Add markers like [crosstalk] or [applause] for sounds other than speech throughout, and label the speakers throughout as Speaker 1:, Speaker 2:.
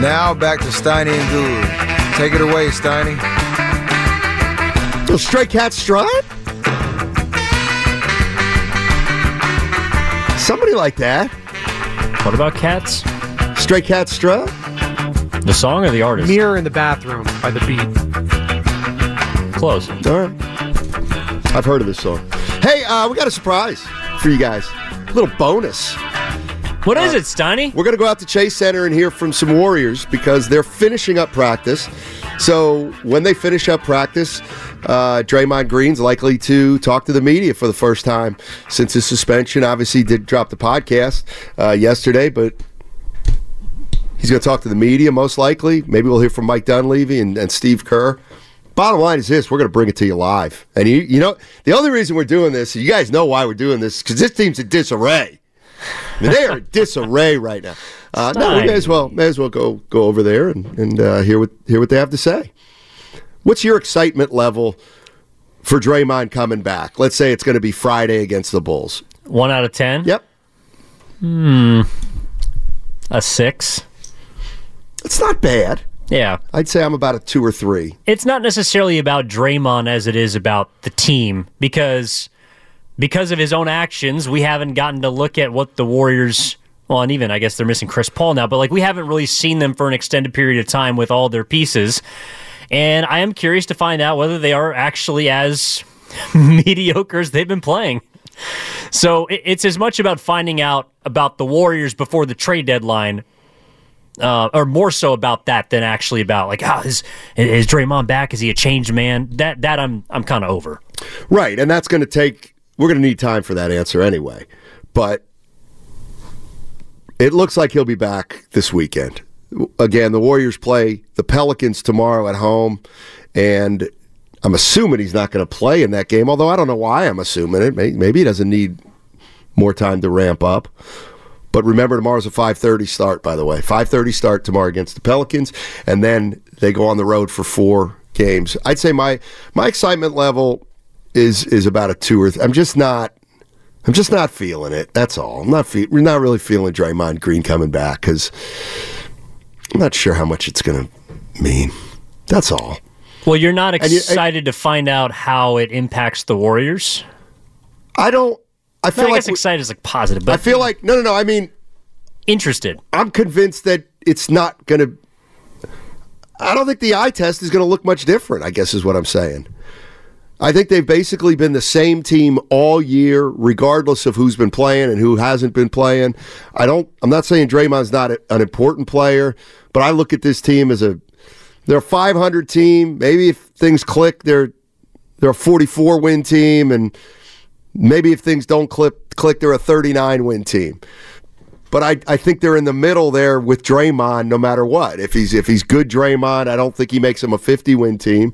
Speaker 1: Now back to Steiny and Gould. Take it away, Steiny.
Speaker 2: Little Stray Cat Strut? Somebody like that.
Speaker 3: What about cats?
Speaker 2: Stray Cat Strut?
Speaker 3: The song or the artist?
Speaker 4: Mirror in the bathroom by the beat.
Speaker 3: Close.
Speaker 2: All right. I've heard of this song. Hey, uh, we got a surprise for you guys. A little bonus.
Speaker 3: What is it, Steiny?
Speaker 2: We're going to go out to Chase Center and hear from some Warriors because they're finishing up practice. So when they finish up practice, uh, Draymond Green's likely to talk to the media for the first time since his suspension. Obviously, did drop the podcast uh, yesterday, but he's going to talk to the media most likely. Maybe we'll hear from Mike Dunleavy and, and Steve Kerr. Bottom line is this: we're going to bring it to you live. And you, you know, the only reason we're doing this, you guys know why we're doing this, because this team's in disarray. I mean, they are in disarray right now. Uh, no, we may as well may as well go go over there and, and uh, hear what hear what they have to say. What's your excitement level for Draymond coming back? Let's say it's going to be Friday against the Bulls.
Speaker 3: One out of ten?
Speaker 2: Yep.
Speaker 3: Hmm. A six.
Speaker 2: It's not bad.
Speaker 3: Yeah.
Speaker 2: I'd say I'm about a two or three.
Speaker 3: It's not necessarily about Draymond as it is about the team because because of his own actions, we haven't gotten to look at what the Warriors. Well, and even I guess they're missing Chris Paul now, but like we haven't really seen them for an extended period of time with all their pieces. And I am curious to find out whether they are actually as [laughs] mediocre as they've been playing. So it's as much about finding out about the Warriors before the trade deadline, uh, or more so about that than actually about like, ah, is is Draymond back? Is he a changed man? That that I'm I'm kind of over.
Speaker 2: Right, and that's going to take. We're going to need time for that answer anyway. But it looks like he'll be back this weekend. Again, the Warriors play the Pelicans tomorrow at home, and I'm assuming he's not going to play in that game. Although I don't know why I'm assuming it. Maybe he doesn't need more time to ramp up. But remember, tomorrow's a 5:30 start. By the way, 5:30 start tomorrow against the Pelicans, and then they go on the road for four games. I'd say my my excitement level is is about a two or. Th- I'm just not. I'm just not feeling it. That's all. I'm not. Fe- we're not really feeling Draymond Green coming back because I'm not sure how much it's going to mean. That's all.
Speaker 3: Well, you're not
Speaker 2: And
Speaker 3: excited to find out how it impacts the Warriors.
Speaker 2: I don't. I feel
Speaker 3: I
Speaker 2: like we-
Speaker 3: excited is like positive, but
Speaker 2: I feel like no, no, no. I mean,
Speaker 3: interested.
Speaker 2: I'm convinced that it's not going to. I don't think the eye test is going to look much different. I guess is what I'm saying. I think they've basically been the same team all year, regardless of who's been playing and who hasn't been playing. I don't. I'm not saying Draymond's not an important player, but I look at this team as a they're a 500 team. Maybe if things click, they're they're a 44 win team, and maybe if things don't click, click, they're a 39 win team. But I, I think they're in the middle there with Draymond, no matter what. If he's if he's good Draymond, I don't think he makes him a 50 win team.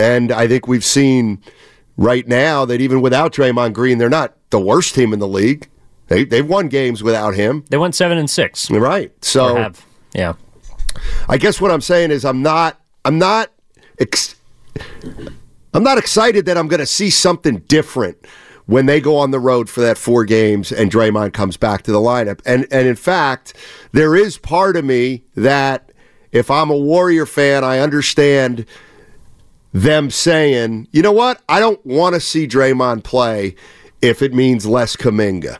Speaker 2: And I think we've seen right now that even without Draymond Green, they're not the worst team in the league. They they've won games without him.
Speaker 3: They went seven and six.
Speaker 2: Right. So
Speaker 3: have. Yeah.
Speaker 2: I guess what I'm saying is I'm not I'm not ex- I'm not excited that I'm going to see something different when they go on the road for that four games and Draymond comes back to the lineup. And and in fact, there is part of me that if I'm a Warrior fan, I understand them saying, "You know what? I don't want to see Draymond play if it means less Kuminga.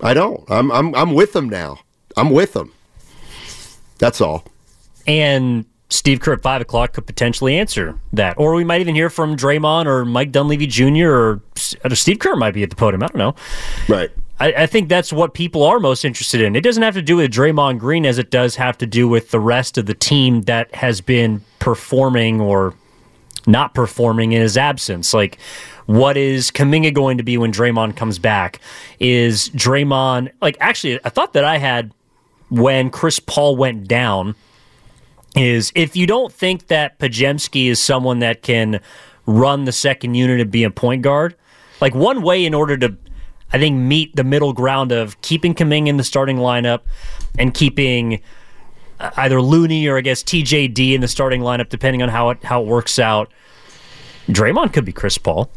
Speaker 2: I don't. I'm I'm I'm with them now. I'm with them. That's all.
Speaker 3: And Steve Kerr at five o'clock could potentially answer that, or we might even hear from Draymond or Mike Dunleavy Jr. or, or uh, Steve Kerr might be at the podium. I don't know.
Speaker 2: Right.
Speaker 3: I, I, think that's what people are most interested in. It doesn't have to do with Draymond Green as it does have to do with the rest of the team that has been performing or not performing in his absence. Like, what is Kuminga going to be when Draymond comes back? Is Draymond like actually? I thought that I had when Chris Paul went down is if you don't think that Podziemski is someone that can run the second unit and be a point guard, like one way in order to, I think, meet the middle ground of keeping Kuminga in the starting lineup and keeping uh, either Looney or I guess TJD in the starting lineup, depending on how it how it works out. Draymond could be Chris Paul.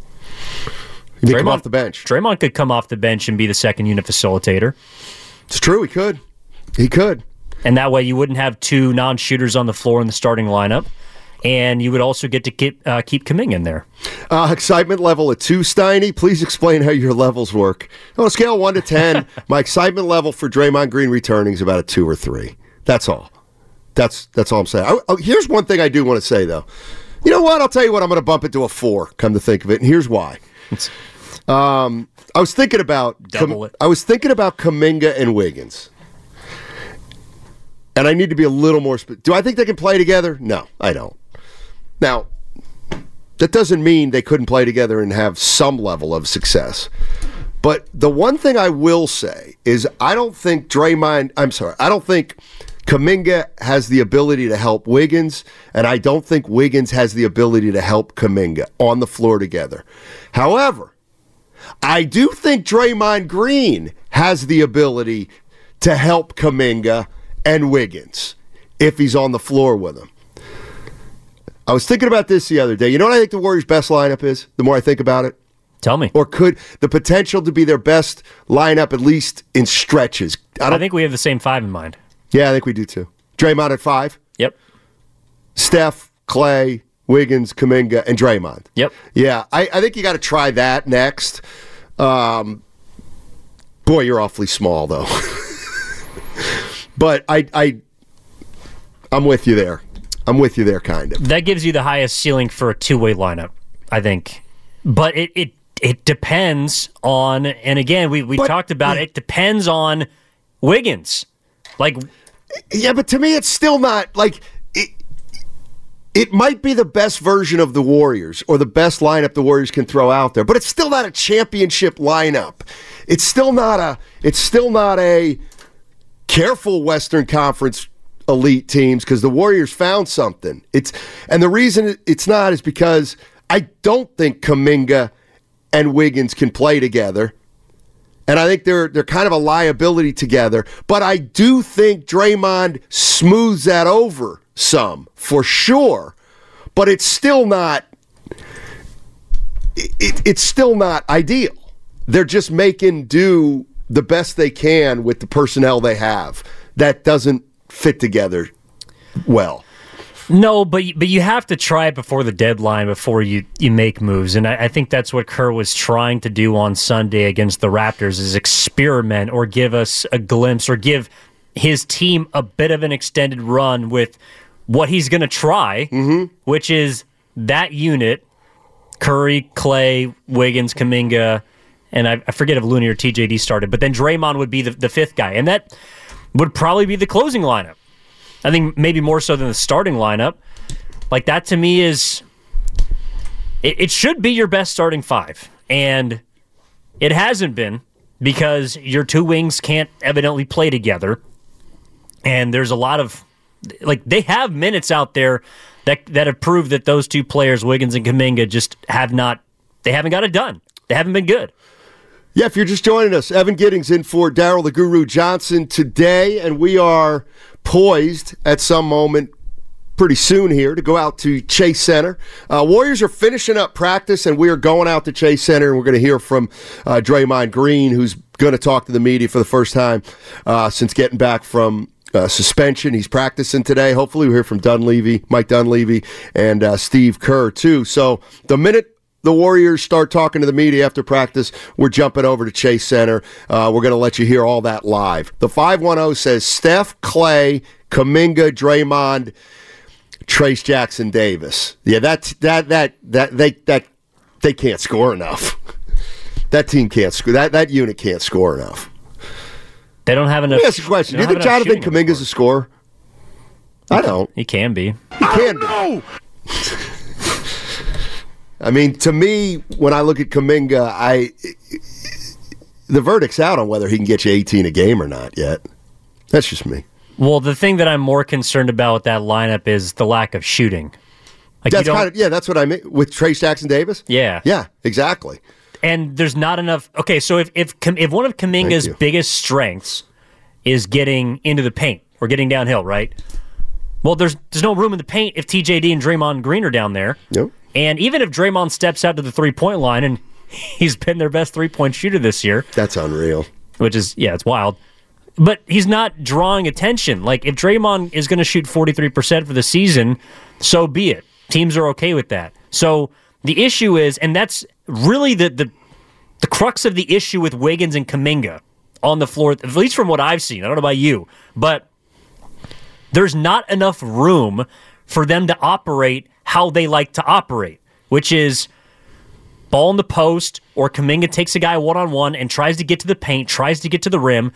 Speaker 2: He Draymond, come off the bench.
Speaker 3: Draymond could come off the bench and be the second unit facilitator.
Speaker 2: It's true. He could. He could.
Speaker 3: And that way you wouldn't have two non shooters on the floor in the starting lineup. And you would also get to keep, uh, keep in there.
Speaker 2: Uh, excitement level at two, Steiny. Please explain how your levels work. On a scale of one to 10, [laughs] my excitement level for Draymond Green returning is about a two or three. That's all. That's, that's all I'm saying. I, oh, here's one thing I do want to say, though. You know what? I'll tell you what. I'm going to bump it to a four, come to think of it. And here's why. [laughs] Um, I was thinking about
Speaker 3: Double
Speaker 2: I was thinking about Kuminga and Wiggins. And I need to be a little more. Do I think they can play together? No, I don't. Now, that doesn't mean they couldn't play together and have some level of success. But the one thing I will say is I don't think Draymond, I'm sorry, I don't think Kuminga has the ability to help Wiggins, and I don't think Wiggins has the ability to help Kuminga on the floor together. However, I do think Draymond Green has the ability to help Kuminga and Wiggins if he's on the floor with him. I was thinking about this the other day. You know what I think the Warriors' best lineup is? The more I think about it,
Speaker 3: tell me.
Speaker 2: Or could the potential to be their best lineup at least in stretches?
Speaker 3: I, I think we have the same five in mind.
Speaker 2: Yeah, I think we do too. Draymond at five.
Speaker 3: Yep.
Speaker 2: Steph, Clay, Wiggins, Kuminga, and Draymond.
Speaker 3: Yep.
Speaker 2: Yeah, I, I think you got to try that next. Um, boy, you're awfully small though. [laughs] But I, I, I'm with you there. I'm with you there, kind of.
Speaker 3: That gives you the highest ceiling for a two way lineup, I think. But it, it it depends on, and again, we we but, talked about it, it. Depends on Wiggins, like.
Speaker 2: Yeah, but to me, it's still not like it. It might be the best version of the Warriors or the best lineup the Warriors can throw out there, but it's still not a championship lineup. It's still not a. It's still not a careful Western Conference elite teams because the Warriors found something. It's and the reason it's not is because I don't think Kuminga and Wiggins can play together. And I think they're they're kind of a liability together. But I do think Draymond smooths that over some for sure. But it's still not it, it's still not ideal. They're just making do the best they can with the personnel they have. That doesn't fit together well.
Speaker 3: No, but but you have to try it before the deadline before you, you make moves, and I, I, think that's what Kerr was trying to do on Sunday against the Raptors: is experiment or give us a glimpse or give his team a bit of an extended run with what he's going to try,
Speaker 2: mm-hmm.
Speaker 3: which is that unit: Curry, Clay, Wiggins, Kuminga, and I, I forget if Looney or TJD started, but then Draymond would be the, the fifth guy, and that would probably be the closing lineup. I think maybe more so than the starting lineup. Like that to me is it, it should be your best starting five, and it hasn't been because your two wings can't evidently play together, and there's a lot of like they have minutes out there that that have proved that those two players, Wiggins and Kuminga, just have not they haven't got it done. They haven't been good.
Speaker 2: Yeah, if you're just joining us, Evan Giddings in for Daryl the Guru Johnson today, and we are poised at some moment pretty soon here to go out to Chase Center. Uh, Warriors are finishing up practice, and we are going out to Chase Center, and we're going to hear from uh, Draymond Green, who's going to talk to the media for the first time uh, since getting back from uh, suspension. He's practicing today. Hopefully, we'll hear from Dunleavy, Mike Dunleavy, and uh, Steve Kerr, too. So the minute the Warriors start talking to the media after practice, we're jumping over to Chase Center. Uh, we're going to let you hear all that live. The 510 says Steph, Clay, Kuminga, Draymond, Trayce Jackson Davis. Yeah, that's that that that they that they can't score enough. [laughs] that team can't score. That that unit can't score enough.
Speaker 3: They don't have enough.
Speaker 2: Let me ask you a question. Do you think Jonathan Kuminga's a scorer? I don't.
Speaker 3: He can be.
Speaker 2: He can be. [laughs] I mean, to me, when I look at Kuminga, I the verdict's out on whether he can get you 18 a game or not yet. That's just me.
Speaker 3: Well, the thing that I'm more concerned about with that lineup is the lack of shooting.
Speaker 2: Like that's kind of yeah, that's what I mean with Trayce Jackson Davis.
Speaker 3: Yeah,
Speaker 2: yeah, exactly.
Speaker 3: And there's not enough. Okay, so if if if one of Kuminga's biggest strengths is getting into the paint or getting downhill, right? Well, there's there's no room in the paint if TJD and Draymond Green are down there.
Speaker 2: Nope.
Speaker 3: And even if Draymond steps out to the three point line and [laughs] he's been their best three point shooter this year,
Speaker 2: that's unreal.
Speaker 3: Which is yeah, it's wild. But he's not drawing attention. Like if Draymond is going to shoot 43% for the season, so be it. Teams are okay with that. So the issue is, and that's really the the, the crux of the issue with Wiggins and Kuminga on the floor, at least from what I've seen. I don't know about you, but there's not enough room for them to operate how they like to operate, which is ball in the post, or Kuminga takes a guy one on one and tries to get to the paint, tries to get to the rim.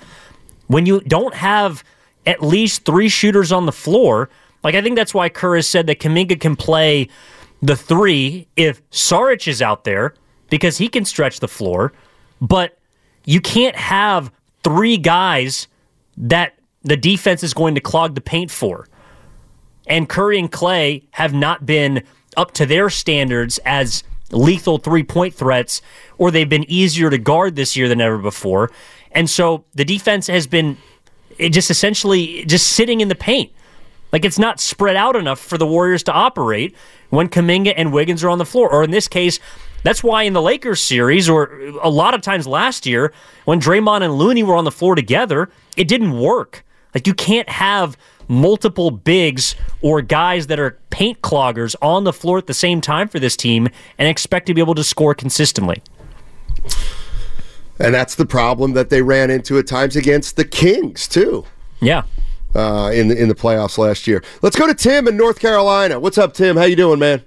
Speaker 3: When you don't have at least three shooters on the floor, like I think that's why Kerr has said that Kuminga can play the three if Saric is out there because he can stretch the floor, but you can't have three guys that the defense is going to clog the paint for. And Curry and Clay have not been up to their standards as lethal three point threats, or they've been easier to guard this year than ever before. And so the defense has been just essentially just sitting in the paint. Like it's not spread out enough for the Warriors to operate when Kuminga and Wiggins are on the floor. Or in this case, that's why in the Lakers series, or a lot of times last year, when Draymond and Looney were on the floor together, it didn't work. Like you can't have multiple bigs or guys that are paint cloggers on the floor at the same time for this team and expect to be able to score consistently.
Speaker 2: And that's the problem that they ran into at times against the Kings too.
Speaker 3: Yeah.
Speaker 2: Uh, in the in the playoffs last year. Let's go to Tim in North Carolina. What's up, Tim? How you doing, man?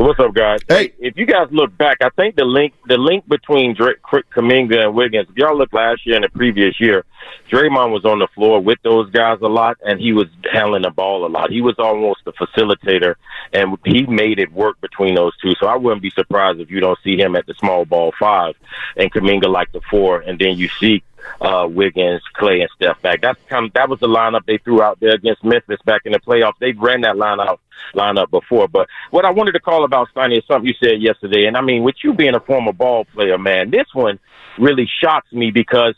Speaker 5: What's up, guys?
Speaker 2: Hey,
Speaker 5: if you guys look back, I think the link the link between Drake, Kuminga and Wiggins. If y'all look last year and the previous year, Draymond was on the floor with those guys a lot, and he was handling the ball a lot. He was almost the facilitator, and he made it work between those two. So I wouldn't be surprised if you don't see him at the small ball five and Kuminga like the four, and then you see uh, Wiggins, Clay, and Steph back. That's kind of, that was the lineup they threw out there against Memphis back in the playoffs. They ran that lineup lineup before. But what I wanted to call about Steiny is something you said yesterday, and I mean, with you being a former ball player, man, this one really shocks me because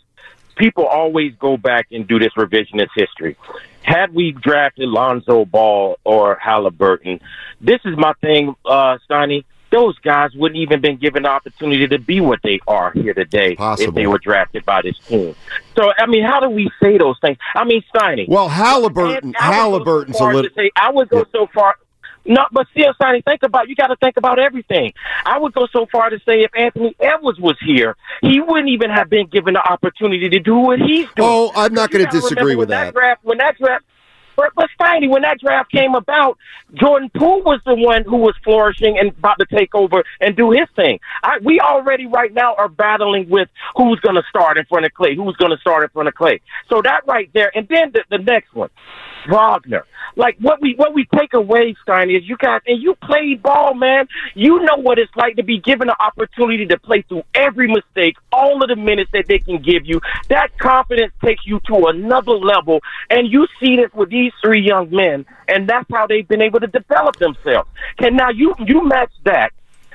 Speaker 5: people always go back and do this revisionist history. Had we drafted Lonzo Ball or Halliburton, this is my thing, uh, Steiny those guys wouldn't even been given the opportunity to be what they are here today
Speaker 2: Possible.
Speaker 5: if they were drafted by this team. So, I mean, how do we say those things? I mean, Steiny.
Speaker 2: Well, Halliburton, Halliburton's
Speaker 5: so
Speaker 2: a little.
Speaker 5: Say, I would go yeah. so far. No, but still, Steiny, think about you got to think about everything. I would go so far to say if Anthony Edwards was here, he wouldn't even have been given the opportunity to do what he's doing.
Speaker 2: Oh, I'm not going to disagree with
Speaker 5: that. that. Draft, when that draft, but, but Steiny, when that draft came about, Jordan Poole was the one who was flourishing and about to take over and do his thing. I, we already right now are battling with who's going to start in front of Clay, who's going to start in front of Clay. So that right there, and then the, the next one, Wagner. Like what we what we take away, Steiny, is you guys and you played ball, man. You know what it's like to be given an opportunity to play through every mistake, all of the minutes that they can give you. That confidence takes you to another level, and you see this with these three young men, and that's how they've been able to develop themselves. And now you you match that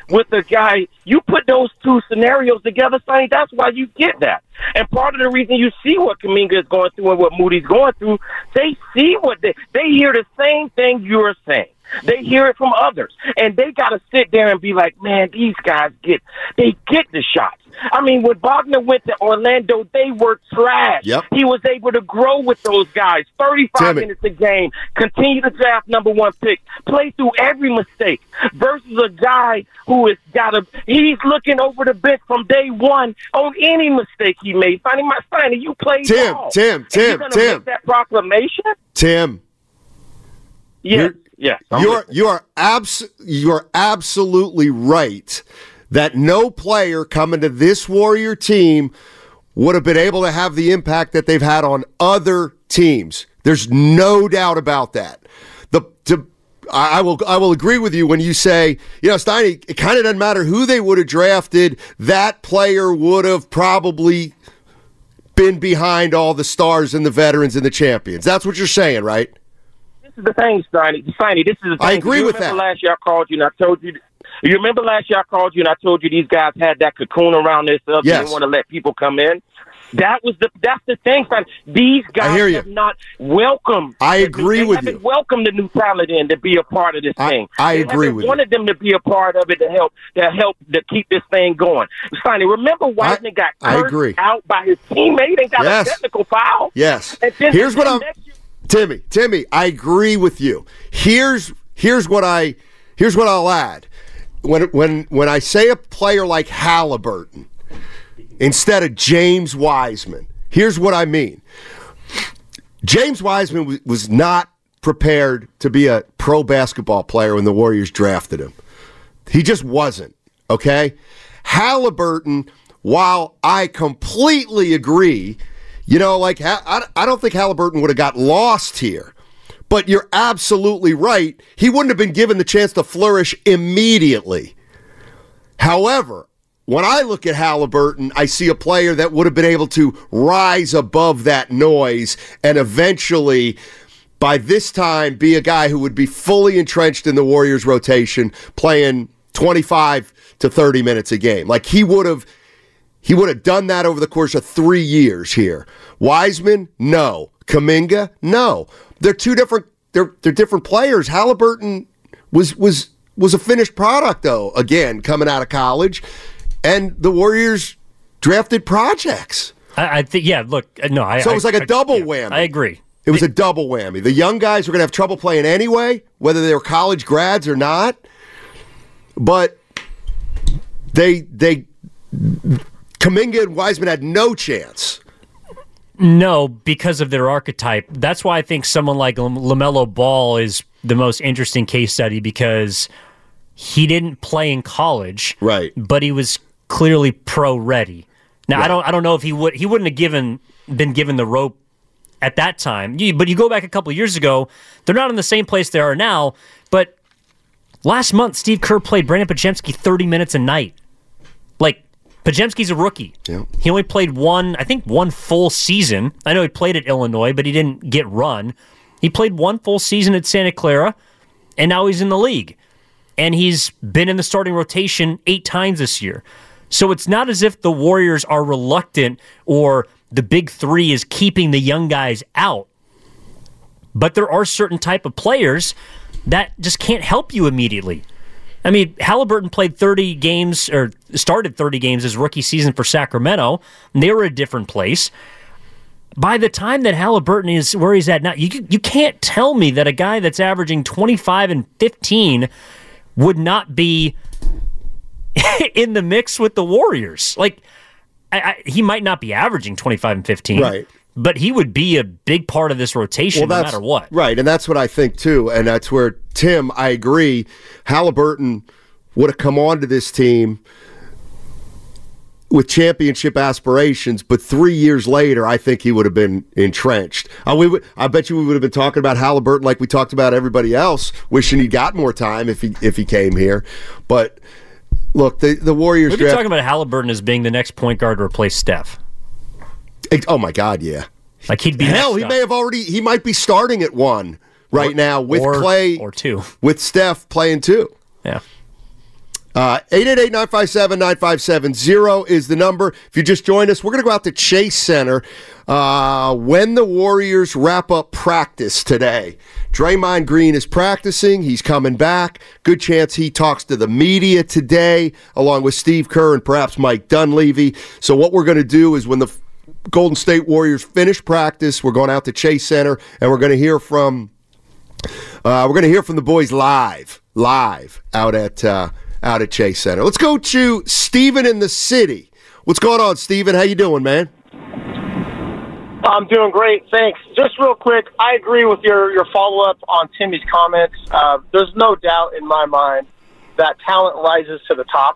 Speaker 5: with a guy. You put those two scenarios together, Sonny. That's why you get that. And part of the reason you see what Kuminga is going through and what Moody's going through, they see what they they hear the same thing you're saying. They hear it from others, and they got to sit there and be like, "Man, these guys get they get the shots. I mean, when Wagner went to Orlando, they were trash.
Speaker 2: Yep.
Speaker 5: He was able to grow with those guys. 35 minutes a game, continue to draft number one pick, play through every mistake versus a guy who has got a, he's looking over the bench from day one on any mistake he made. Finding my signing, you played
Speaker 2: Tim,
Speaker 5: ball.
Speaker 2: Tim, Tim, Tim.
Speaker 5: That proclamation?
Speaker 2: Tim,
Speaker 5: Yes.
Speaker 2: You're-
Speaker 5: Yes. I'm
Speaker 2: you're you are abs- you are absolutely right that no player coming to this Warrior team would have been able to have the impact that they've had on other teams. There's no doubt about that. The to, I will I will agree with you when you say you know Steiny. It kind of doesn't matter who they would have drafted. That player would have probably been behind all the stars and the veterans and the champions. That's what you're saying, right?
Speaker 5: This is the thing, Steiny. Steiny, this is the thing.
Speaker 2: I agree with that.
Speaker 5: Last year I called you and I told you. You remember last year I called you and I told you these guys had that cocoon around themselves. They
Speaker 2: Yes.
Speaker 5: didn't want to let people come in. That was the that's the thing, Steiny. These guys
Speaker 2: you.
Speaker 5: have not welcomed.
Speaker 2: I agree
Speaker 5: they
Speaker 2: with
Speaker 5: haven't
Speaker 2: you.
Speaker 5: welcomed the new talent in to be a part of this
Speaker 2: I-
Speaker 5: thing.
Speaker 2: I
Speaker 5: They
Speaker 2: agree with you.
Speaker 5: wanted them to be a part of it to help to help to keep this thing going. Steiny, remember Wiseman got
Speaker 2: I agree.
Speaker 5: out by his teammate and got
Speaker 2: Yes.
Speaker 5: a technical foul.
Speaker 2: Yes.
Speaker 5: And then-
Speaker 2: Here's what I'm
Speaker 5: year-
Speaker 2: Timmy, Timmy, I agree with you. Here's here's what I here's what I'll add. When when when I say a player like Halliburton instead of James Wiseman, here's what I mean. James Wiseman was, was not prepared to be a pro basketball player when the Warriors drafted him. He just wasn't. Okay? Halliburton, while I completely agree, you know, like, I I don't think Halliburton would have got lost here. But you're absolutely right. He wouldn't have been given the chance to flourish immediately. However, when I look at Halliburton, I see a player that would have been able to rise above that noise and eventually, by this time, be a guy who would be fully entrenched in the Warriors rotation, playing 25 to 30 minutes a game. Like he would have. He would have done that over the course of three years here. Wiseman, no. Kuminga, no. They're two different. They're they're different players. Halliburton was was was a finished product though. Again, coming out of college, and the Warriors drafted projects.
Speaker 3: I, I think, yeah. Look, uh, no, I.
Speaker 2: So it was like a
Speaker 3: I-
Speaker 2: double
Speaker 3: yeah,
Speaker 2: whammy.
Speaker 3: I agree.
Speaker 2: It was a double whammy. The young guys were going to have trouble playing anyway, whether they were college grads or not. But they they Kuminga and Wiseman had no chance.
Speaker 3: No, because of their archetype. That's why I think someone like LaMelo Ball is the most interesting case study because he didn't play in college,
Speaker 2: Right.
Speaker 3: But he was clearly pro ready. Now I don't I don't know if he would he wouldn't have given been given the rope at that time. You- But you go back a couple years ago, they're not in the same place they are now. But last month, Steve Kerr played Brandon Podziemski 30 minutes a night. Like, Podziemski's a rookie.
Speaker 2: Yeah.
Speaker 3: He only played one, I think, one full season. I know he played at Illinois, but he didn't get run. He played one full season at Santa Clara, and now he's in the league. And he's been in the starting rotation eight times this year. So it's not as if the Warriors are reluctant or the big three is keeping the young guys out. But there are certain type of players that just can't help you immediately. I mean, Halliburton played 30 games or started 30 games his rookie season for Sacramento. And they were a different place. By the time that Halliburton is where he's at now, you you can't tell me that a guy that's averaging 25 and 15 would not be [laughs] in the mix with the Warriors. Like, I, I, he might not be averaging 25 and 15.
Speaker 2: Right.
Speaker 3: But he would be a big part of this rotation no matter what.
Speaker 2: Right, and that's what I think too. And that's where Tim, I agree. Halliburton would have come onto this team with championship aspirations, but three years later, I think he would have been entrenched. Uh, we would, I bet you we would have been talking about Halliburton like we talked about everybody else, wishing he got more time if he if he came here. But look, the the Warriors.
Speaker 3: We've been
Speaker 2: draft-
Speaker 3: talking about Halliburton as being the next point guard to replace Steph.
Speaker 2: Oh my God, yeah.
Speaker 3: Like he'd be
Speaker 2: Hell, he
Speaker 3: up.
Speaker 2: may have already. He might be starting at one right
Speaker 3: Or-
Speaker 2: now with
Speaker 3: or-
Speaker 2: Clay
Speaker 3: or two.
Speaker 2: with Steph playing two.
Speaker 3: Yeah.
Speaker 2: Uh, 888-957-9570 is the number. If you just joined us, we're going to go out to Chase Center uh, when the Warriors wrap up practice today. Draymond Green is practicing. He's coming back. Good chance he talks to the media today, along with Steve Kerr and perhaps Mike Dunleavy. So what we're going to do is when the Golden State Warriors finish practice, we're going out to Chase Center, and we're going to hear from uh, we're going to hear from the boys live, live out at uh, out at Chase Center. Let's go to Stephen in the city. What's going on, Stephen? How you doing, man?
Speaker 5: I'm doing great, thanks. Just real quick, I agree with your your follow up on Timmy's comments. Uh, there's no doubt in my mind that talent rises to the top,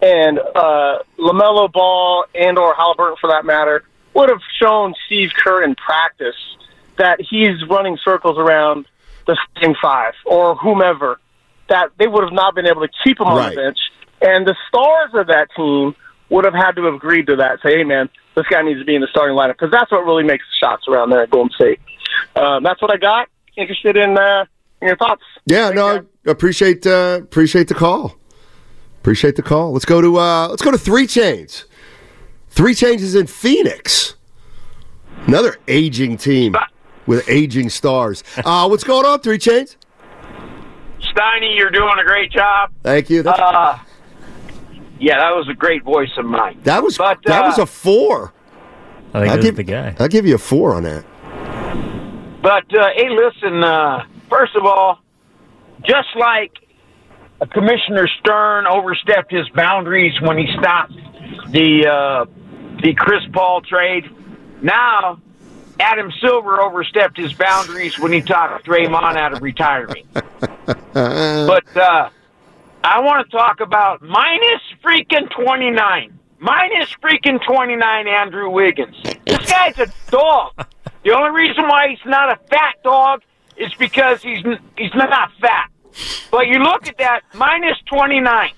Speaker 5: and uh, LaMelo Ball and or Halliburton, for that matter, would have shown Steve Kerr in practice that he's running circles around the same five or whomever. That they would have not been able to keep him on
Speaker 2: Right.
Speaker 5: the bench, and the stars of that team would have had to have agreed to that. Say, hey man, this guy needs to be in the starting lineup because that's what really makes the shots around there at Golden State. Um, that's what I got. Interested in, uh, in your thoughts?
Speaker 2: Yeah, no, I appreciate uh, appreciate the call. Appreciate the call. Let's go to uh, let's go to Three Chains. Three changes in Phoenix. Another aging team with aging stars. Uh, what's going on, Three Chains?
Speaker 6: Steiny, you're doing a great job.
Speaker 2: Thank you. That's-
Speaker 6: Uh, yeah, that was a great voice of mine.
Speaker 2: that was
Speaker 6: but,
Speaker 2: that
Speaker 6: uh,
Speaker 2: was a four.
Speaker 3: I think
Speaker 2: I'll give,
Speaker 3: the guy.
Speaker 2: I'll give you a four on that.
Speaker 6: But uh, hey, listen. Uh, first of all, just like Commissioner Stern overstepped his boundaries when he stopped the uh, the Chris Paul trade, now Adam Silver overstepped his boundaries when he talked Draymond out of retiring. [laughs] but uh, I want to talk about minus freaking twenty nine. Minus freaking 29, Andrew Wiggins. This guy's a dog. The only reason why he's not a fat dog is because he's he's not fat. But you look at that minus 29,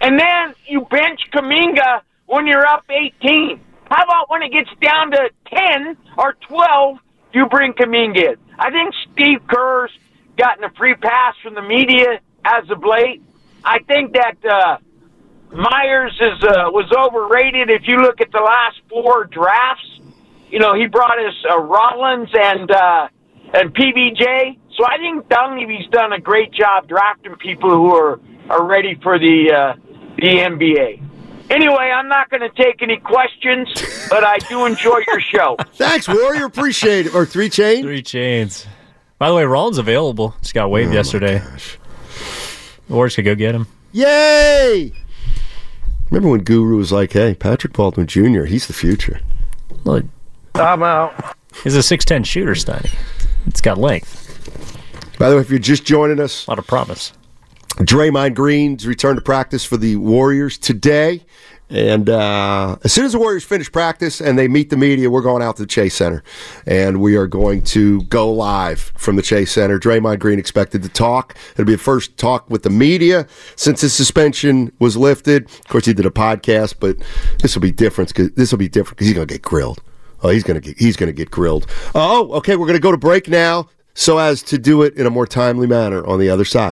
Speaker 6: and then you bench Kuminga when you're up 18. How about when it gets down to 10 or 12, you bring Kuminga in? I think Steve Kerr's gotten a free pass from the media as of late. I think that uh, Myers is uh, was overrated. If you look at the last four drafts, you know he brought us uh, Rollins and uh, and PBJ. So I think Dunleavy's done a great job drafting people who are are ready for the uh, the NBA. Anyway, I'm not going to take any questions, but I do enjoy your show. [laughs]
Speaker 2: Thanks, Warrior. Appreciate it. Or Three chains.
Speaker 3: Three chains. By the way, Rollins available. Just got waived oh yesterday. The Warriors could go get him.
Speaker 2: Yay! Remember when Guru was like, "Hey, Patrick Baldwin Jr. He's the future."
Speaker 3: Look,
Speaker 5: I'm out.
Speaker 3: he's a six ten shooter, Steiny. It's got length.
Speaker 2: By the way, if you're just joining us,
Speaker 3: A lot of promise.
Speaker 2: Draymond Green's return to practice for the Warriors today. And uh, as soon as the Warriors finish practice and they meet the media, we're going out to the Chase Center. And we are going to go live from the Chase Center. Draymond Green expected to talk. It'll be the first talk with the media since his suspension was lifted. Of course, he did a podcast, but this will be different. Cause, this will be different because he's going to get grilled. Oh, he's going to get he's going to get grilled. Oh, okay. We're going to go to break now, so as to do it in a more timely manner on the other side.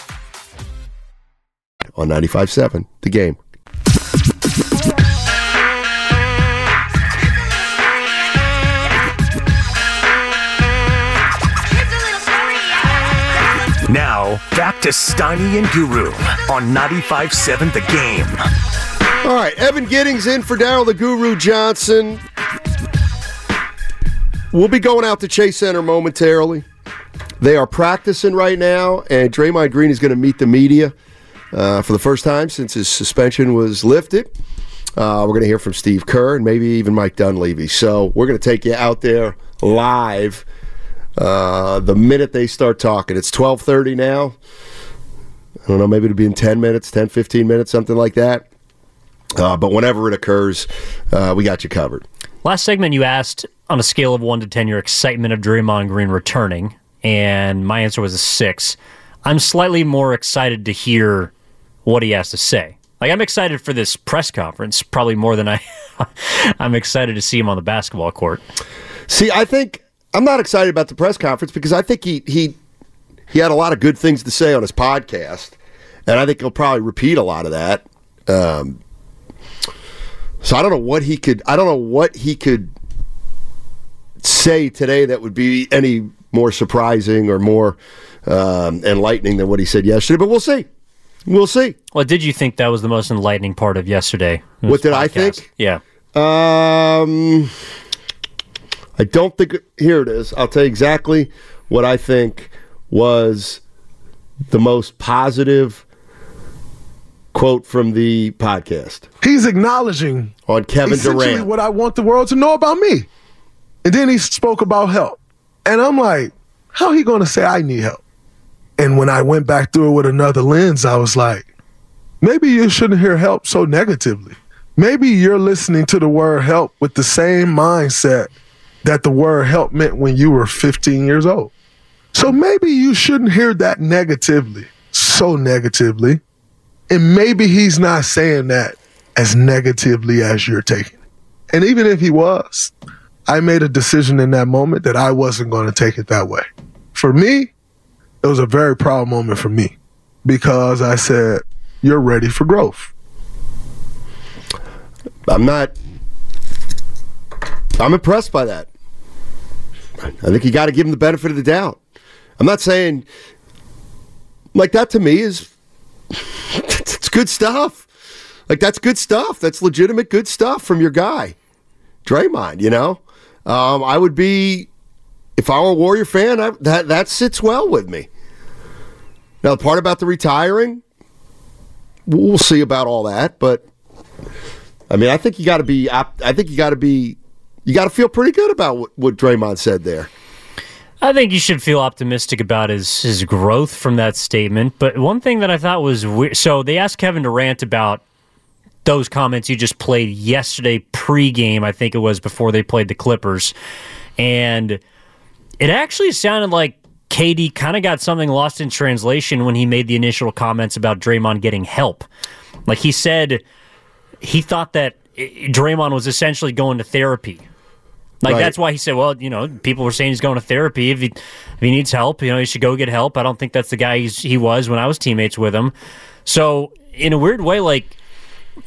Speaker 2: On 95.7, the game.
Speaker 7: Now, back to Steiny and Guru on 95.7 The Game.
Speaker 2: All right, Evan Giddings in for Daryl the Guru Johnson. We'll be going out to Chase Center momentarily. They are practicing right now, and Draymond Green is going to meet the media uh, for the first time since his suspension was lifted. Uh, we're going to hear from Steve Kerr and maybe even Mike Dunleavy. So we're going to take you out there live uh, the minute they start talking. It's 12:30 now. I don't know, maybe it'll be in 10 minutes, 10, 15 minutes, something like that. Uh, but whenever it occurs, uh, we got you covered.
Speaker 3: Last segment, you asked on a scale of one to ten your excitement of Draymond Green returning, and my answer was a six. I'm slightly more excited to hear what he has to say. Like I'm excited for this press conference, probably more than I. [laughs] I'm excited to see him on the basketball court.
Speaker 2: See, I think I'm not excited about the press conference because I think he he he had a lot of good things to say on his podcast, and I think he'll probably repeat a lot of that. Um, so I don't know what he could. I don't know what he could say today that would be any more surprising or more um, enlightening than what he said yesterday. But we'll see. We'll see.
Speaker 3: Well, did you think that was the most enlightening part of yesterday?
Speaker 2: What did I think?
Speaker 3: Yeah.
Speaker 2: Um, I don't think. Here it is. I'll tell you exactly what I think was the most positive quote from the podcast
Speaker 8: He's acknowledging
Speaker 2: on Kevin Durant.
Speaker 8: what I want the world to know about me. And then he spoke about help. And I'm like, how he going to say I need help? And when I went back through it with another lens, I was like, maybe you shouldn't hear help so negatively. Maybe you're listening to the word help with the same mindset that the word help meant when you were 15 years old. So maybe you shouldn't hear that negatively, so negatively. And maybe he's not saying that as negatively as you're taking it. And even if he was, I made a decision in that moment that I wasn't going to take it that way. For me, it was a very proud moment for me because I said, You're ready for growth.
Speaker 2: I'm not. I'm impressed by that. I think you got to give him the benefit of the doubt. I'm not saying like that to me is [laughs] it's good stuff. Like that's good stuff. That's legitimate good stuff from your guy, Draymond. You know, um, I would be if I were a Warrior fan. I, that that sits well with me. Now, the part about the retiring, we'll see about all that. But I mean, I think you got to be. I think you got to be. You got to feel pretty good about what, what Draymond said there.
Speaker 3: I think you should feel optimistic about his his growth from that statement. But one thing that I thought was weird. So they asked Kevin Durant about those comments you just played yesterday pregame. I think it was before they played the Clippers, and it actually sounded like KD kind of got something lost in translation when he made the initial comments about Draymond getting help. Like he said, he thought that Draymond was essentially going to therapy. Like
Speaker 2: Right.
Speaker 3: that's why he said, "Well, you know, people were saying he's going to therapy. If he if he needs help, you know, he should go get help." I don't think that's the guy he's, he was when I was teammates with him. So, in a weird way, like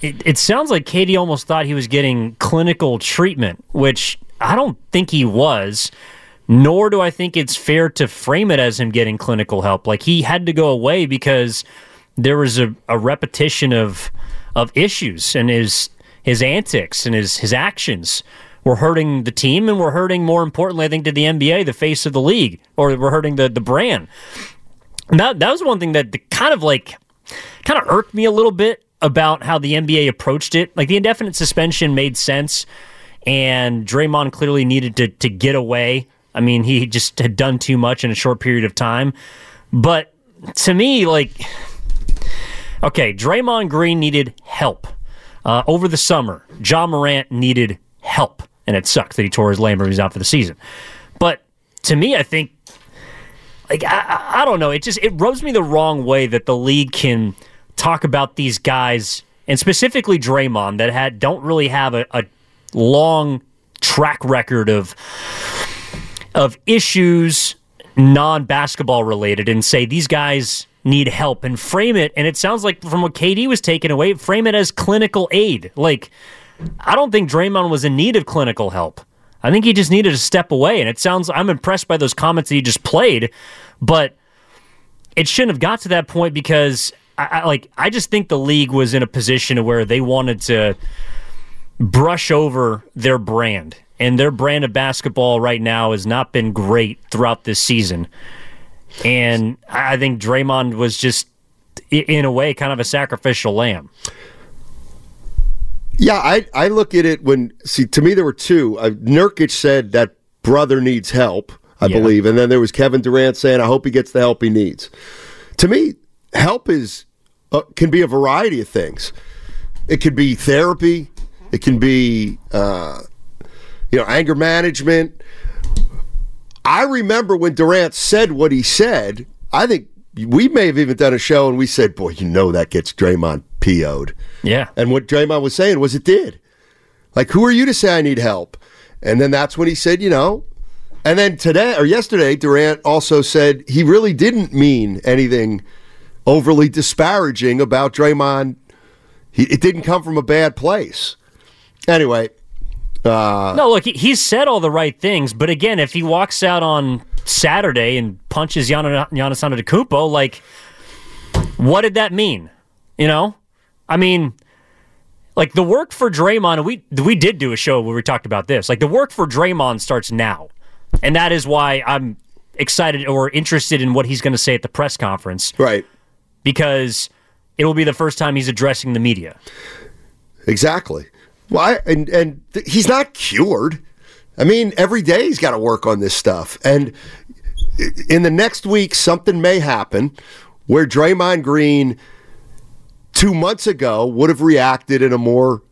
Speaker 3: it, it sounds like KD almost thought he was getting clinical treatment, which I don't think he was. Nor do I think it's fair to frame it as him getting clinical help. Like he had to go away because there was a, a repetition of of issues and his his antics and his his actions were hurting the team and were hurting more importantly I think to the NBA the face of the league or were hurting the the brand. And that that was one thing that kind of like kind of irked me a little bit about how the NBA approached it. Like the indefinite suspension made sense, and Draymond clearly needed to to get away. I mean, he just had done too much in a short period of time. But to me, like, okay, Draymond Green needed help uh, over the summer. Ja Morant needed help, and it sucked that he tore his labrum. He's out for the season. But to me, I think, like, I, I don't know. It just it rubs me the wrong way that the league can talk about these guys, and specifically Draymond, that had don't really have a, a long track record of of issues non basketball related and say these guys need help and frame it. And it sounds like from what KD was taking away, frame it as clinical aid. Like, I don't think Draymond was in need of clinical help. I think he just needed to step away. And it sounds, I'm impressed by those comments that he just played, but it shouldn't have got to that point because I, I like, I just think the league was in a position where they wanted to brush over their brand and their brand of basketball right now has not been great throughout this season. And I think Draymond was just, in a way, kind of a sacrificial lamb.
Speaker 2: Yeah, I I look at it when see to me there were two. Uh, Nurkic said that brother needs help, I yeah. believe, and then there was Kevin Durant saying I hope he gets the help he needs. To me, help is uh, can be a variety of things. It could be therapy. It can be uh, you know, anger management. I remember when Durant said what he said. I think we may have even done a show and we said, "Boy, you know that gets Draymond PO'd."
Speaker 3: Yeah.
Speaker 2: And what Draymond was saying was it did. Like, who are you to say I need help? And then that's when he said, you know. And then today or yesterday, Durant also said he really didn't mean anything overly disparaging about Draymond. He, it didn't come from a bad place. Anyway,
Speaker 3: uh, no, look, he, he's said all the right things, but again, if he walks out on Saturday and punches Gian- Giannis Antetokounmpo, like, what did that mean? You know, I mean, like the work for Draymond. We we did do a show where we talked about this. Like the work for Draymond starts now, and that is why I'm excited or interested in what he's going to say at the press conference.
Speaker 2: Right,
Speaker 3: because it will be the first time he's addressing the media.
Speaker 2: Exactly. Well, and and th- he's not cured. I mean, every day he's got to work on this stuff, and in the next week, something may happen where Draymond Green two months ago would have reacted in a more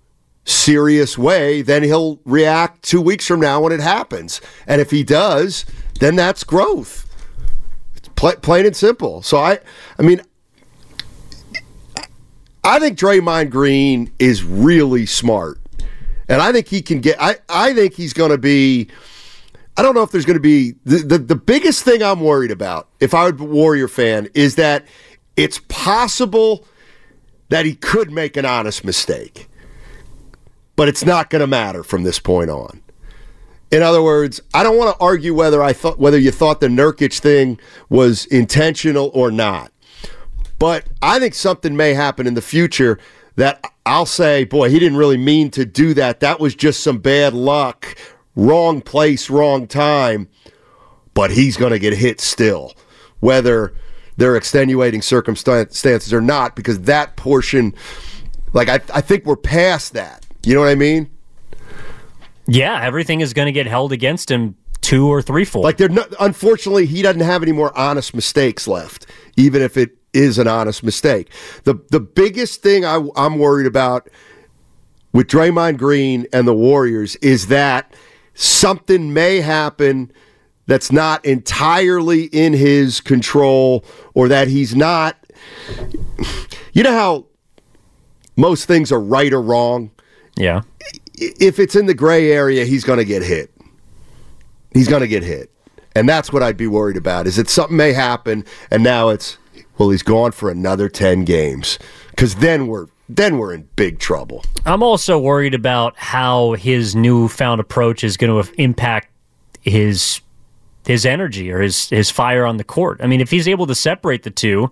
Speaker 2: serious way than he'll react two weeks from now when it happens. And if he does, then that's growth. It's pl- plain and simple. So I, I mean, I think Draymond Green is really smart. And I think he can get I, I think he's gonna be I don't know if there's gonna be the, the, the biggest thing I'm worried about, if I were a Warrior fan, is that it's possible that he could make an honest mistake. But it's not gonna matter from this point on. In other words, I don't want to argue whether I thought whether you thought the Nurkic thing was intentional or not. But I think something may happen in the future that I'll say, boy, he didn't really mean to do that. That was just some bad luck, wrong place, wrong time. But he's going to get hit still, whether they're extenuating circumstances or not, because that portion, like, I, I think we're past that. You know what I mean?
Speaker 3: Yeah, everything is going to get held against him two or three four.
Speaker 2: Like, they're not, unfortunately, he doesn't have any more honest mistakes left, even if it is an honest mistake. The the biggest thing I, I'm worried about with Draymond Green and the Warriors is that something may happen that's not entirely in his control or that he's not. You know how most things are right or wrong?
Speaker 3: Yeah.
Speaker 2: If it's in the gray area he's going to get hit. He's going to get hit. And that's what i'd be worried about is that something may happen and now it's well, he's gone for another 10 games because then we're then we're in big trouble.
Speaker 3: I'm also worried about how his newfound approach is going to impact his his energy or his his fire on the court. I mean, if he's able to separate the two,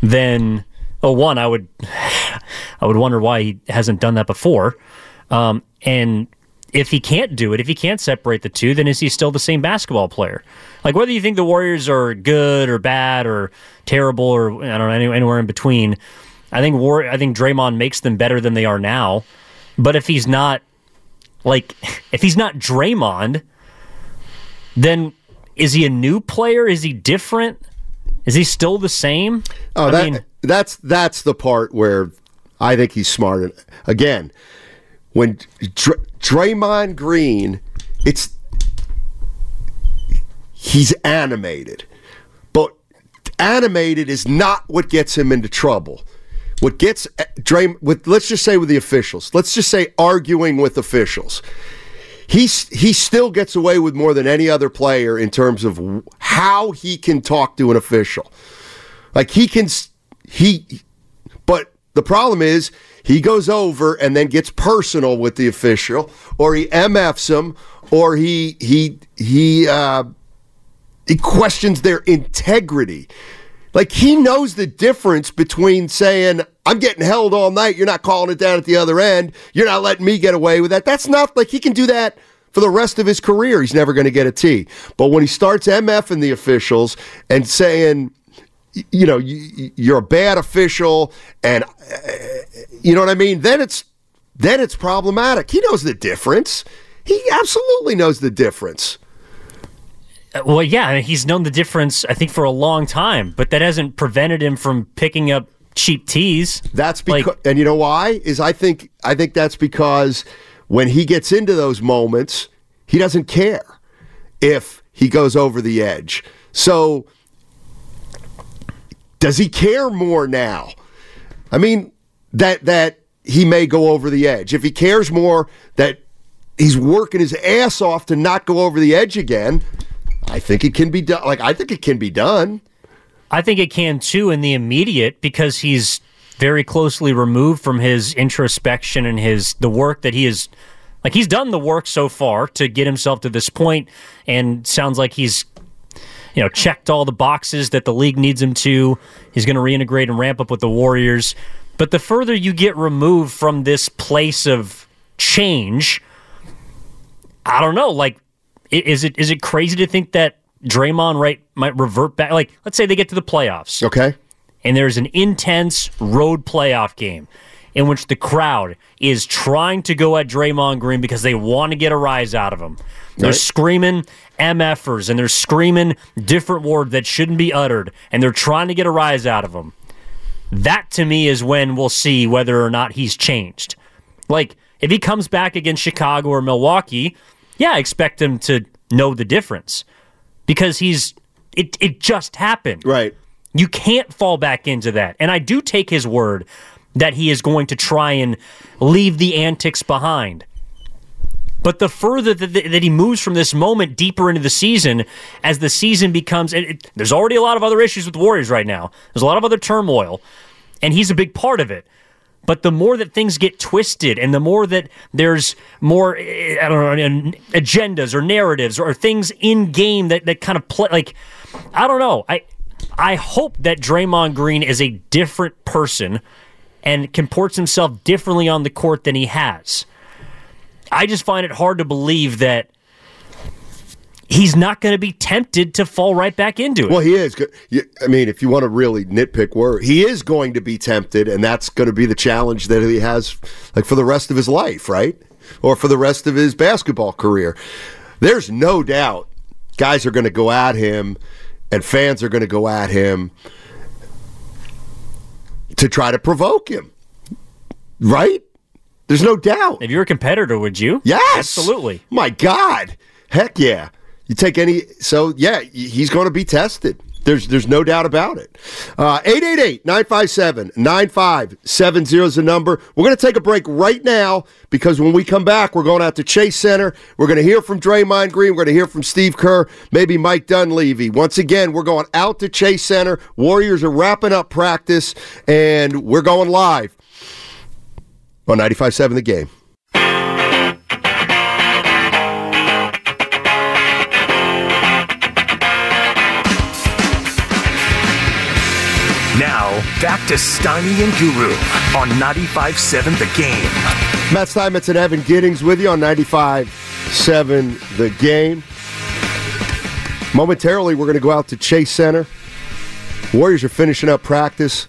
Speaker 3: then oh, one I would [sighs] I would wonder why he hasn't done that before. Um, and if he can't do it, if he can't separate the two, then is he still the same basketball player? Like whether you think the Warriors are good or bad or terrible or I don't know anywhere in between, I think War. I think Draymond makes them better than they are now. But if he's not, like, [laughs] if he's not Draymond, then is he a new player? Is he different? Is he still the same?
Speaker 2: Oh,
Speaker 3: I
Speaker 2: that,
Speaker 3: mean,
Speaker 2: that's that's the part where I think he's smart. Again, when Draymond Green, it's he's animated, but animated is not what gets him into trouble. What gets eh, Dray with let's just say with the officials, let's just say arguing with officials. He's he still gets away with more than any other player in terms of how he can talk to an official. Like he can he the problem is he goes over and then gets personal with the official or he MFs him or he he he uh he questions their integrity. Like he knows the difference between saying, I'm getting held all night, you're not calling it down at the other end, you're not letting me get away with that. That's not like he can do that for the rest of his career. He's never going to get a T. But when he starts MFing the officials and saying, you know, you're a bad official, and uh, you know what I mean, then it's then it's problematic. He knows the difference. He absolutely knows the difference.
Speaker 3: Well, yeah, I mean, he's known the difference, I think, for a long time, but that hasn't prevented him from picking up cheap teas.
Speaker 2: That's because, like, and you know why? Is I think I think that's because when he gets into those moments, he doesn't care if he goes over the edge. So, does he care more now? I mean, that that he may go over the edge. If he cares more that he's working his ass off to not go over the edge again, I think it can be done. Like I think it can be done.
Speaker 3: I think it can too in the immediate because he's very closely removed from his introspection and his the work that he is like he's done the work so far to get himself to this point and sounds like he's you know checked all the boxes that the league needs him to. He's going to reintegrate and ramp up with the Warriors. But the further you get removed from this place of change, I don't know, like is it is it crazy to think that Draymond right might revert back? Like, let's say they get to the playoffs,
Speaker 2: okay,
Speaker 3: and there's an intense road playoff game in which the crowd is trying to go at Draymond Green because they want to get a rise out of him. They're right. screaming MFers and they're screaming different words that shouldn't be uttered, and they're trying to get a rise out of him. That to me is when we'll see whether or not he's changed. Like, if he comes back against Chicago or Milwaukee, yeah, I expect him to know the difference because he's it it just happened.
Speaker 2: Right.
Speaker 3: You can't fall back into that. And I do take his word that he is going to try and leave the antics behind. But the further that, that he moves from this moment deeper into the season, as the season becomes, it, it, there's already a lot of other issues with the Warriors right now. There's a lot of other turmoil, and he's a big part of it. But the more that things get twisted and the more that there's more, eh, I don't know, agendas or narratives or things in game that, that kind of play, like, I don't know. I, I hope that Draymond Green is a different person and comports himself differently on the court than he has. I just find it hard to believe that he's not going to be tempted to fall right back into it.
Speaker 2: Well, he is. I mean, if you want to really nitpick word, he is going to be tempted, and that's going to be the challenge that he has, like for the rest of his life, right, or for the rest of his basketball career. There's no doubt guys are going to go at him, and fans are going to go at him to try to provoke him, right? There's no doubt.
Speaker 3: If you're a competitor, would you?
Speaker 2: Yes,
Speaker 3: absolutely.
Speaker 2: My God, heck yeah. You take any, so yeah, he's going to be tested. There's there's no doubt about it. Uh, 888 957 9570 is the number. We're going to take a break right now because when we come back, we're going out to Chase Center. We're going to hear from Draymond Green. We're going to hear from Steve Kerr, maybe Mike Dunleavy. Once again, we're going out to Chase Center. Warriors are wrapping up practice, and we're going live on 95.7 The Game.
Speaker 7: Back to Steiny and Guru on 95.7 The Game.
Speaker 2: Matt Steinmetz and Evan Giddings with you on 95.7 The Game. Momentarily, we're going to go out to Chase Center. Warriors are finishing up practice.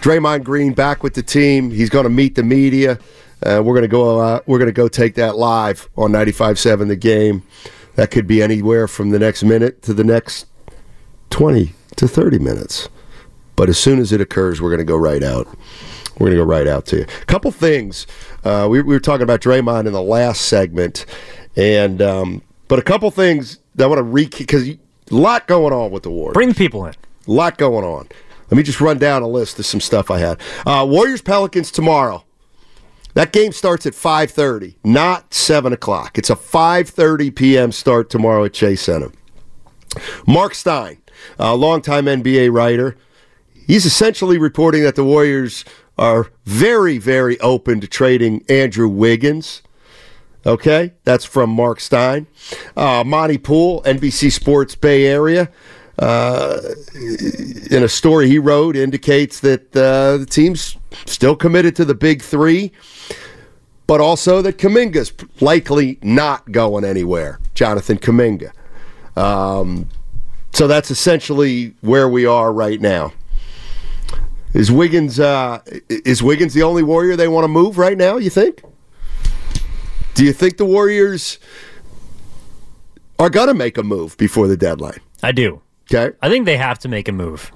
Speaker 2: Draymond Green back with the team. He's going to meet the media. Uh, we're going to go. Uh, we're going to go take that live on 95.7 The Game. That could be anywhere from the next minute to the next 20 to 30 minutes. But as soon as it occurs, we're going to go right out. We're going to go right out to you. A couple things. Uh, we, we, were talking about Draymond in the last segment, and um, but a couple things that I want to re because a lot going on with the Warriors.
Speaker 3: Bring the people in.
Speaker 2: A lot going on. Let me just run down a list of some stuff I had. Uh, Warriors Pelicans tomorrow. That game starts at 5.30, not 7 o'clock. It's a 5.30 p.m. start tomorrow at Chase Center. Mark Stein, a longtime NBA writer, he's essentially reporting that the Warriors are very, very open to trading Andrew Wiggins. Okay, that's from Mark Stein. Uh, Monte Poole, NBC Sports Bay Area. Uh, in a story he wrote, indicates that uh, the team's still committed to the big three, but also that Kuminga's likely not going anywhere. Jonathan Kuminga. Um, so that's essentially where we are right now. Is Wiggins uh, is Wiggins the only Warrior they want to move right now? You think? Do you think the Warriors are going to make a move before the deadline?
Speaker 3: I do.
Speaker 2: Okay.
Speaker 3: I think they have to make a move.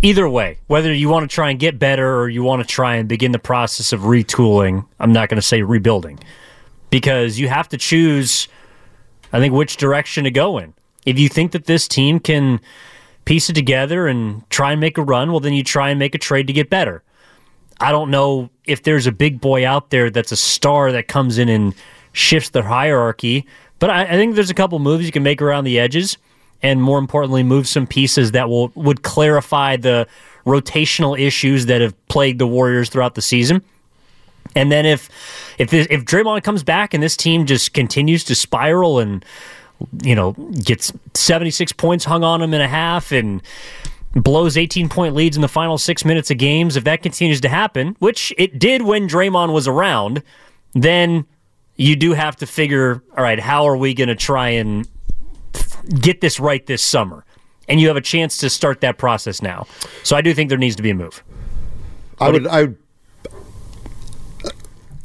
Speaker 3: Either way, whether you want to try and get better or you want to try and begin the process of retooling, I'm not going to say rebuilding, because you have to choose, I think, which direction to go in. If you think that this team can piece it together and try and make a run, well, then you try and make a trade to get better. I don't know if there's a big boy out there that's a star that comes in and shifts the hierarchy, but I, I think there's a couple moves you can make around the edges, and more importantly, move some pieces that will would clarify the rotational issues that have plagued the Warriors throughout the season. And then if if this, if Draymond comes back and this team just continues to spiral and you know, gets 76 points hung on him in a half and blows 18 point leads in the final six minutes of games, if that continues to happen, which it did when Draymond was around, then you do have to figure, all right, how are we going to try and get this right this summer? And you have a chance to start that process now. So I do think there needs to be a move.
Speaker 2: I would, I,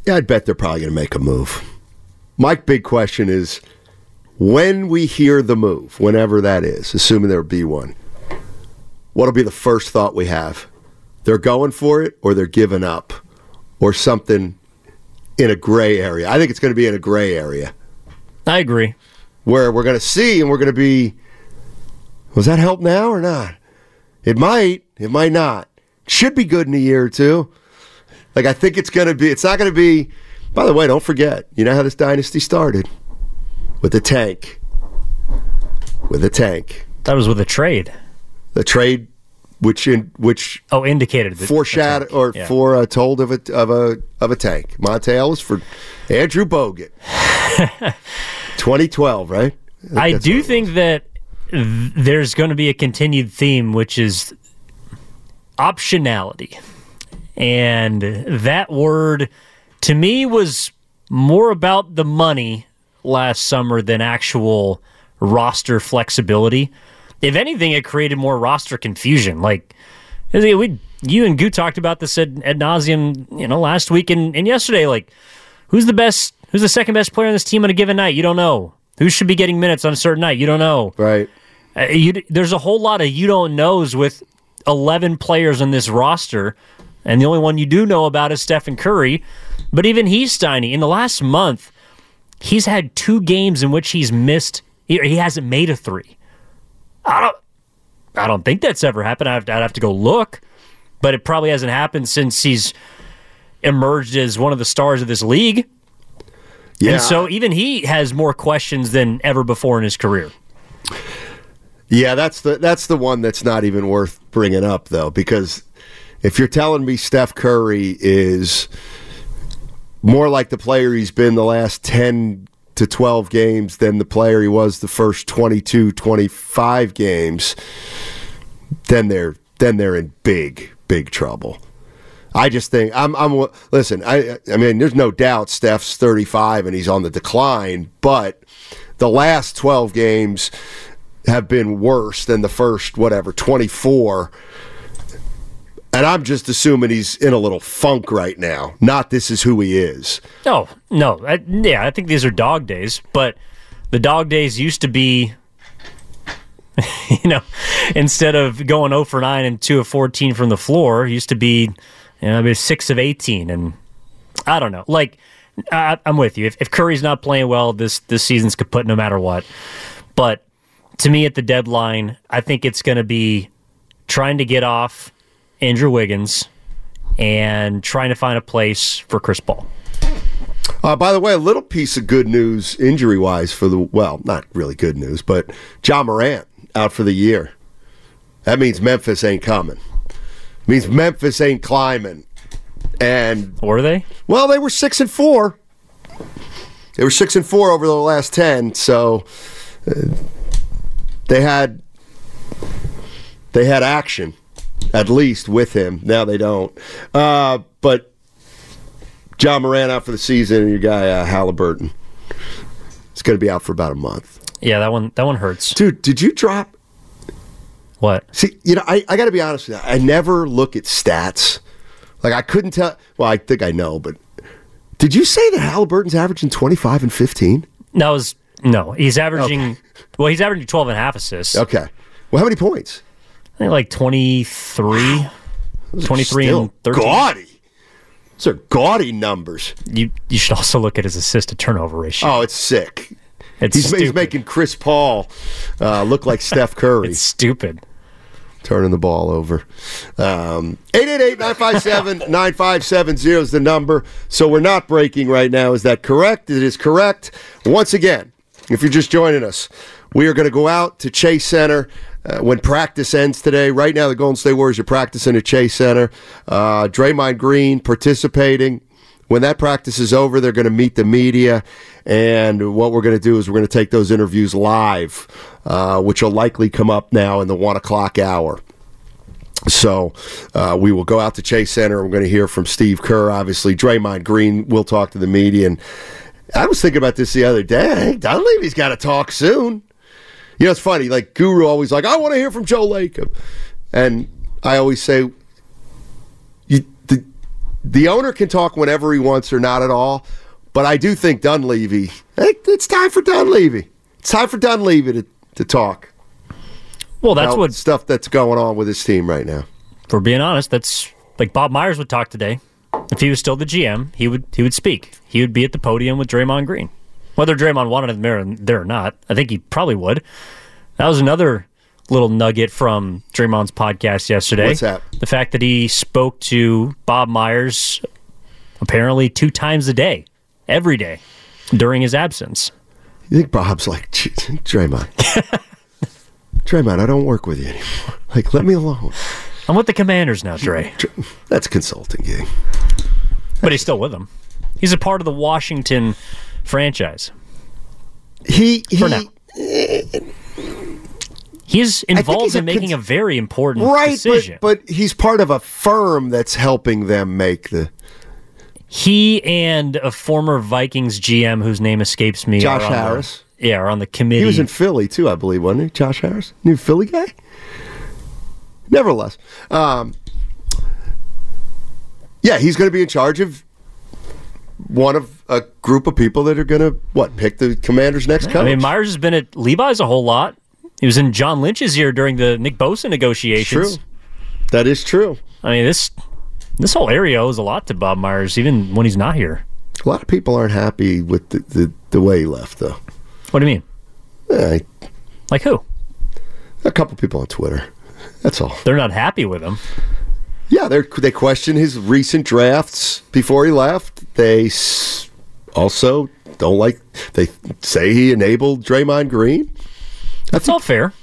Speaker 2: yeah, I'd bet they're probably going to make a move. My big question is when we hear the move, whenever that is, assuming there will be one, what'll be the first thought we have? They're going for it or they're giving up or something in a gray area. I think it's going to be in a gray area.
Speaker 3: I agree.
Speaker 2: Where we're going to see and we're going to be, was that help now or not? It might, it might not. Should be good in a year or two. Like, I think it's going to be, it's not going to be, by the way, don't forget, you know how this dynasty started? With a tank. With a tank.
Speaker 3: That was with a trade.
Speaker 2: The trade, which in which
Speaker 3: oh indicated
Speaker 2: foreshadowed or yeah. for uh, told of a of a of a tank. Monta Ellis for Andrew Bogut. [laughs] 2012, right?
Speaker 3: I, I do think that there's going to be a continued theme, which is optionality, and that word to me was more about the money last summer than actual roster flexibility. If anything, it created more roster confusion. Like we, you and Goo talked about this at, ad nauseum, you know, last week and, and yesterday. Like, who's the best? Who's the second best player on this team on a given night? You don't know. Who should be getting minutes on a certain night? You don't know.
Speaker 2: Right.
Speaker 3: Uh, you, there's a whole lot of you don't knows with 11 players on this roster, and the only one you do know about is Stephen Curry. But even he's tiny. In the last month, He's had two games in which he's missed. He, he hasn't made a three. I don't. I don't think that's ever happened. I'd, I'd have to go look, but it probably hasn't happened since he's emerged as one of the stars of this league. Yeah. And so even he has more questions than ever before in his career.
Speaker 2: Yeah, that's the that's the one that's not even worth bringing up though because if you're telling me Steph Curry is more like the player he's been the last 10 to 12 games than the player he was the first 22 25 games then they're then they're in big big trouble. I just think I'm I'm listen I I mean there's no doubt Steph's 35 and he's on the decline but the last 12 games have been worse than the first whatever 24 And I'm just assuming he's in a little funk right now. Not this is who he is.
Speaker 3: No, no. I, yeah, I think these are dog days, but the dog days used to be, [laughs] you know, instead of going 0 for 9 and 2 of 14 from the floor, used to be, you know, maybe 6 of 18. And I don't know. Like, I, I'm with you. If, if Curry's not playing well, this, this season's kaput no matter what. But to me, at the deadline, I think it's going to be trying to get off Andrew Wiggins and trying to find a place for Chris Paul.
Speaker 2: Uh, by the way, a little piece of good news injury wise for the, well, not really good news, but Ja Morant out for the year. That means Memphis ain't coming. means Memphis ain't climbing. And
Speaker 3: were they?
Speaker 2: Well, they were six and four. They were six and four over the last ten, so uh, they had they had action at least with him. Now they don't. Uh, but Ja Morant out for the season, and your guy uh, Halliburton is going to be out for about a month.
Speaker 3: Yeah, that one that one hurts.
Speaker 2: Dude, did you drop?
Speaker 3: What?
Speaker 2: See, you know, I, I got to be honest with you. I never look at stats. Like I couldn't tell. Well, I think I know, but did you say that Halliburton's averaging twenty five and fifteen?
Speaker 3: That was no. He's averaging. Okay. Well, he's averaging 12 and a half assists.
Speaker 2: Okay. Well, how many points?
Speaker 3: Think like 23. 23 and 13.
Speaker 2: Gaudy. Those are gaudy numbers.
Speaker 3: You you should also look at his assist to turnover ratio.
Speaker 2: Oh, it's sick.
Speaker 3: It's
Speaker 2: he's, he's making Chris Paul uh, look like Steph Curry.
Speaker 3: It's stupid.
Speaker 2: Turning the ball over. Um, 888-957-9570 is the number. So we're not breaking right now. Is that correct? It is correct. Once again, if you're just joining us, we are going to go out to Chase Center uh, when practice ends today. Right now, the Golden State Warriors are practicing at Chase Center. Uh, Draymond Green participating. When that practice is over, they're going to meet the media. And what we're going to do is we're going to take those interviews live, uh, which will likely come up now in the one o'clock hour. So uh, we will go out to Chase Center. We're going to hear from Steve Kerr, obviously. Draymond Green will talk to the media. And I was thinking about this the other day. Dunleavy's got to talk soon. You know, it's funny. Like Guru always like, I want to hear from Joe Lacob, and I always say, you, the the owner can talk whenever he wants or not at all. But I do think Dunleavy. it's time for Dunleavy. It's time for Dunleavy to to talk.
Speaker 3: Well, that's what
Speaker 2: stuff that's going on with his team right now.
Speaker 3: For being honest, that's like Bob Myers would talk today. If he was still the GM, he would he would speak. He would be at the podium with Draymond Green. Whether Draymond wanted him there, or not, I think he probably would. That was another little nugget from Draymond's podcast yesterday.
Speaker 2: What's that?
Speaker 3: The fact that he spoke to Bob Myers apparently two times a day, every day, during his absence.
Speaker 2: You think Bob's like Draymond? [laughs] Draymond, I don't work with you anymore. Like, let me alone.
Speaker 3: I'm with the Commanders now, Dre.
Speaker 2: That's consulting gig.
Speaker 3: But he's still with them. He's a part of the Washington franchise.
Speaker 2: He, he
Speaker 3: for now. He's involved he's in making cons- a very important
Speaker 2: right,
Speaker 3: decision.
Speaker 2: But, but he's part of a firm that's helping them make the.
Speaker 3: He and a former Vikings GM whose name escapes me.
Speaker 2: Josh Harris.
Speaker 3: The, yeah, are on the committee.
Speaker 2: He was in Philly too, I believe, wasn't he? Josh Harris, new Philly guy. Nevertheless, um, yeah, he's going to be in charge of one of a group of people that are going to what pick the Commanders' next coach. I
Speaker 3: mean, Myers has been at Levi's a whole lot. He was in John Lynch's year during the Nick Bosa negotiations.
Speaker 2: True, that is true.
Speaker 3: I mean this this whole area owes a lot to Bob Myers, even when he's not here.
Speaker 2: A lot of people aren't happy with the the, the way he left, though.
Speaker 3: What do you mean?
Speaker 2: Yeah,
Speaker 3: like who?
Speaker 2: A couple people on Twitter. That's all.
Speaker 3: They're not happy with him.
Speaker 2: Yeah, they they question his recent drafts before he left. They also don't like. They say he enabled Draymond Green.
Speaker 3: That's all fair.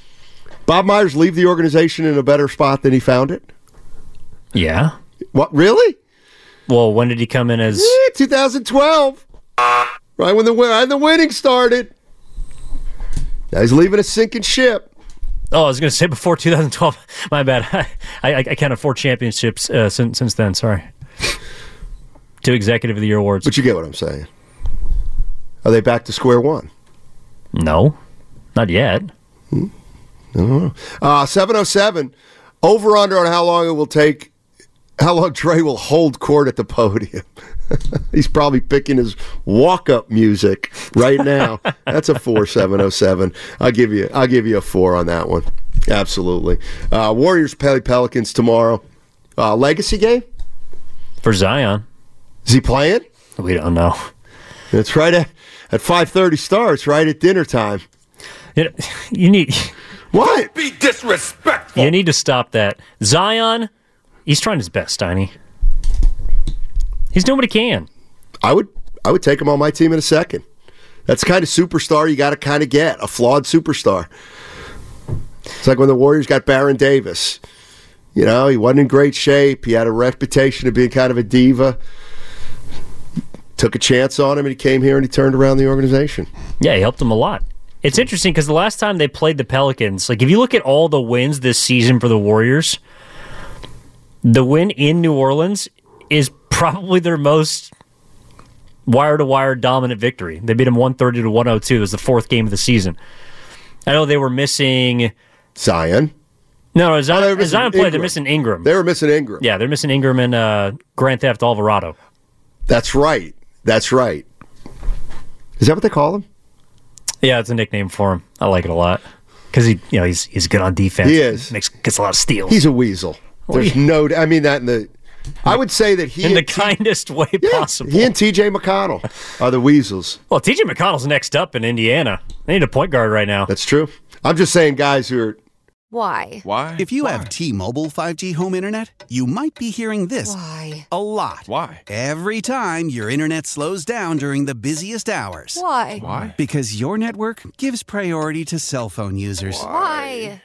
Speaker 2: Bob Myers leave the organization in a better spot than he found it.
Speaker 3: Yeah.
Speaker 2: What really?
Speaker 3: Well, when did he come in as?
Speaker 2: Yeah, 2012. Right when the when the winning started. Now he's leaving a sinking ship.
Speaker 3: Oh, I was going to say before 2012. [laughs] My bad. [laughs] I, I, I counted four championships uh, since since then. Sorry. Two Executive of the Year awards.
Speaker 2: But you get what I'm saying. Are they back to square one?
Speaker 3: No, not yet.
Speaker 2: Hmm? I don't know. Uh, 707. Over under on how long it will take how long Trey will hold court at the podium. [laughs] [laughs] He's probably picking his walk-up music right now. [laughs] That's a four seven oh seven. I'll give you. I'll give you a four on that one. Absolutely. Uh, Warriors play Pelicans tomorrow. Uh, legacy game
Speaker 3: for Zion.
Speaker 2: Is he playing?
Speaker 3: We don't know.
Speaker 2: It's right at at five thirty starts. Right at dinner time.
Speaker 3: You, know, you need
Speaker 2: what?
Speaker 7: Be disrespectful.
Speaker 3: You need to stop that. Zion, he's trying his best, Steiny. He's doing what he can.
Speaker 2: I would I would take him on my team in a second. That's the kind of superstar you got to kind of get a flawed superstar. It's like when the Warriors got Baron Davis. You know, he wasn't in great shape. He had a reputation of being kind of a diva. Took a chance on him, and he came here and he turned around the organization.
Speaker 3: Yeah, he helped him a lot. It's interesting because the last time they played the Pelicans, like if you look at all the wins this season for the Warriors, the win in New Orleans is probably their most wire to wire dominant victory. They beat them 130 to 102. It was the fourth game of the season. I know they were missing
Speaker 2: Zion.
Speaker 3: No, no Zion,
Speaker 2: oh,
Speaker 3: Zion played. They're missing Ingram.
Speaker 2: They were missing Ingram.
Speaker 3: Yeah, they're missing Ingram and uh, Grand Theft Alvarado.
Speaker 2: That's right. That's right. Is that what they call him?
Speaker 3: Yeah, it's a nickname for him. I like it a lot because he, you know, he's he's good on defense.
Speaker 2: He is.
Speaker 3: Makes gets a lot of steals.
Speaker 2: He's a weasel. There's no. I mean that in the. I would say that he
Speaker 3: in the kindest way
Speaker 2: yeah,
Speaker 3: possible.
Speaker 2: He and T.J. McConnell are the weasels.
Speaker 3: Well, T.J. McConnell's next up in Indiana. They need a point guard right now.
Speaker 2: That's true. I'm just saying, guys who are
Speaker 9: why?
Speaker 7: Why?
Speaker 10: If you
Speaker 7: Why?
Speaker 10: have T-Mobile 5G home internet, you might be hearing this
Speaker 9: Why?
Speaker 10: a lot.
Speaker 7: Why?
Speaker 10: Every time your internet slows down during the busiest hours.
Speaker 9: Why?
Speaker 7: Why?
Speaker 10: Because your network gives priority to cell phone users.
Speaker 9: Why?